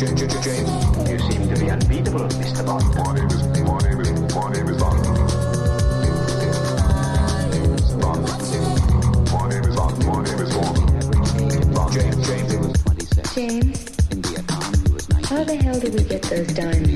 to be unbeatable, Mr. Bond. My name is, my name is, my name is Bond. Bond. My name is Bond. My name is Bond. Bond. James, James, it was 26. James, In Vietnam, he was 19. how the hell did we get those diamonds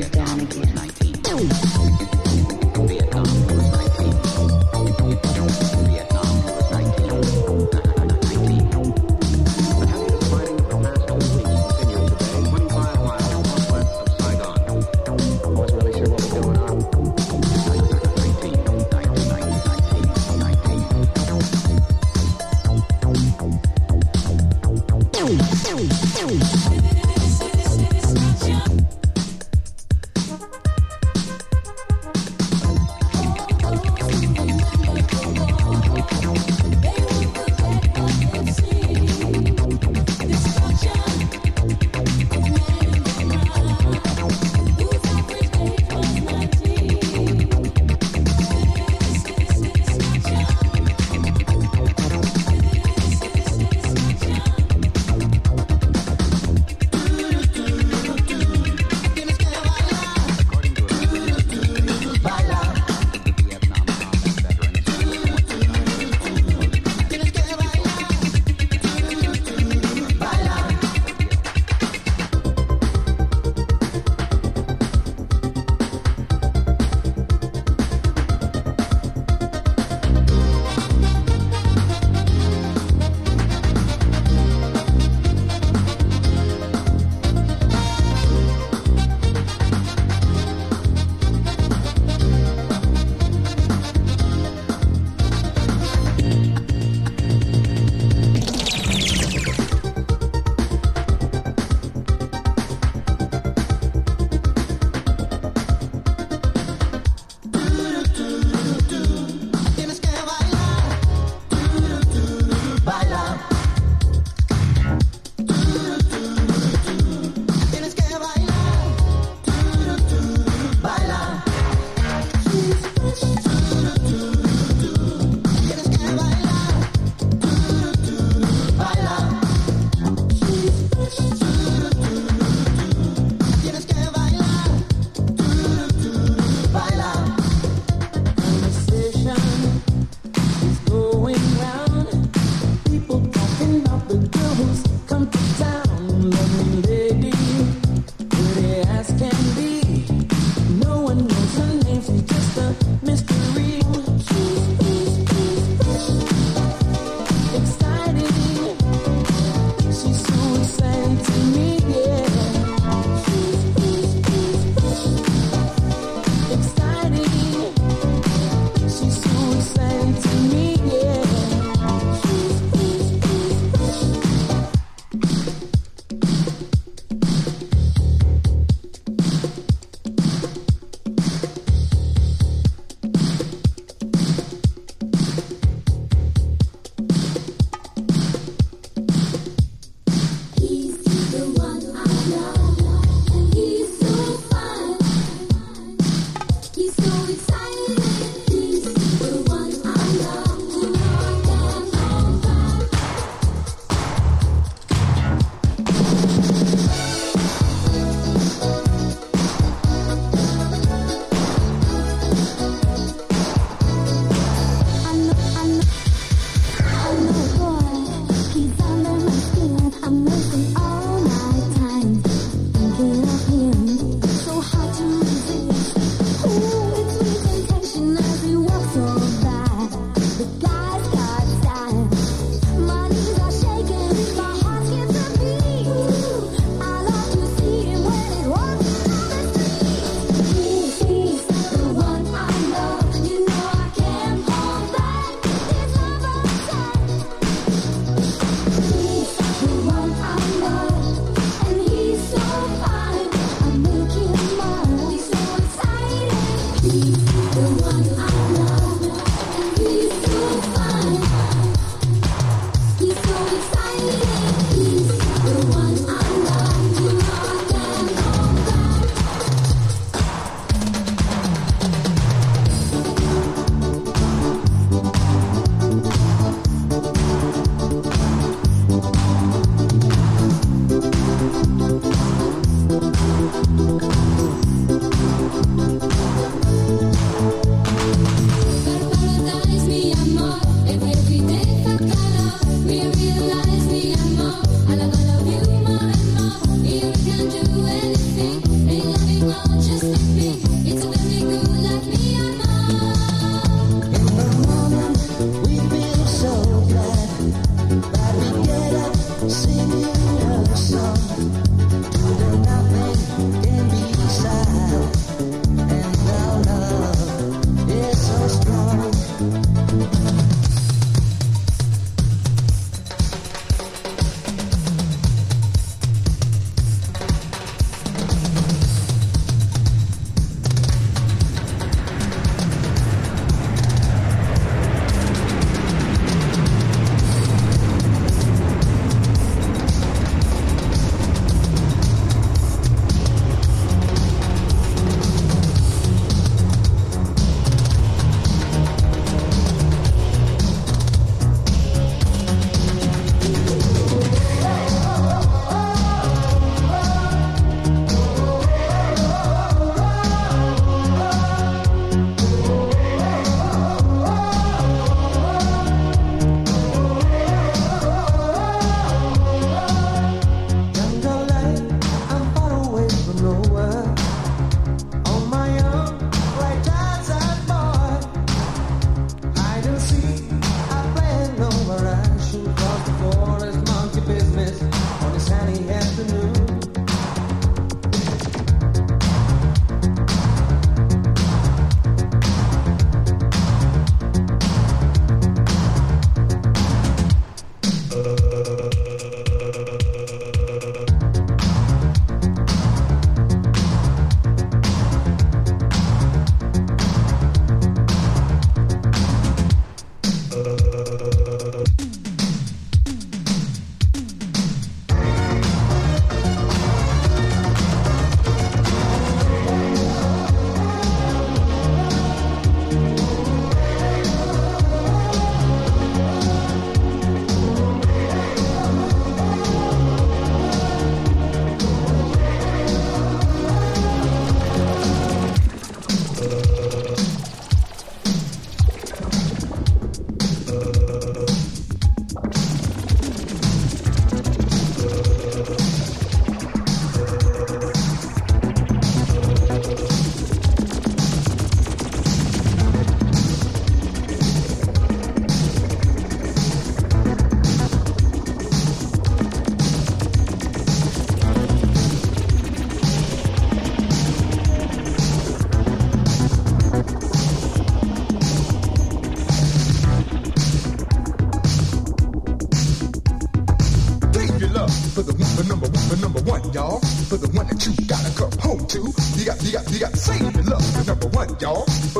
do, do, do, do.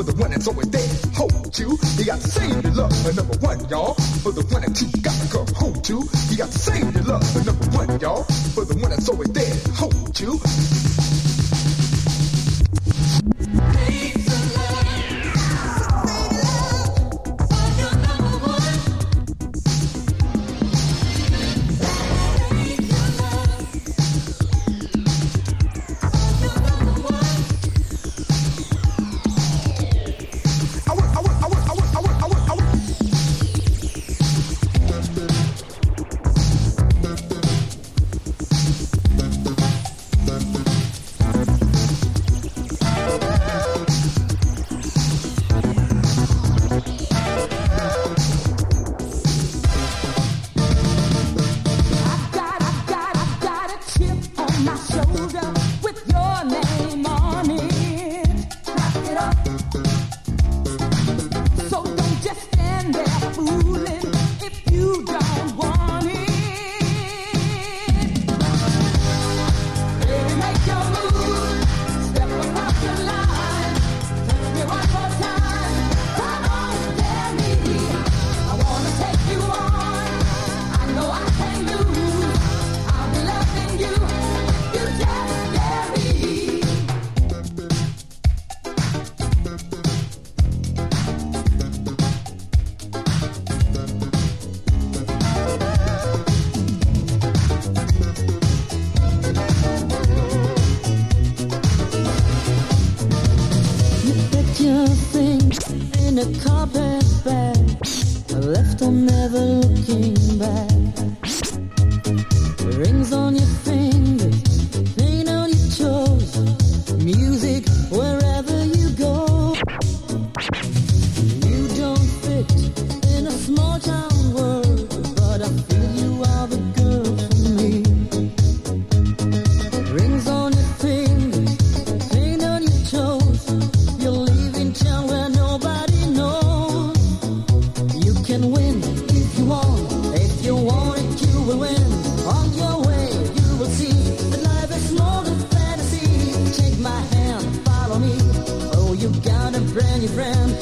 for the one that's always there to hold you. You got to save your love for number one, y'all. For the one that you got to come home to. You got to save your love for number one, y'all. For the one that's always there to hold you.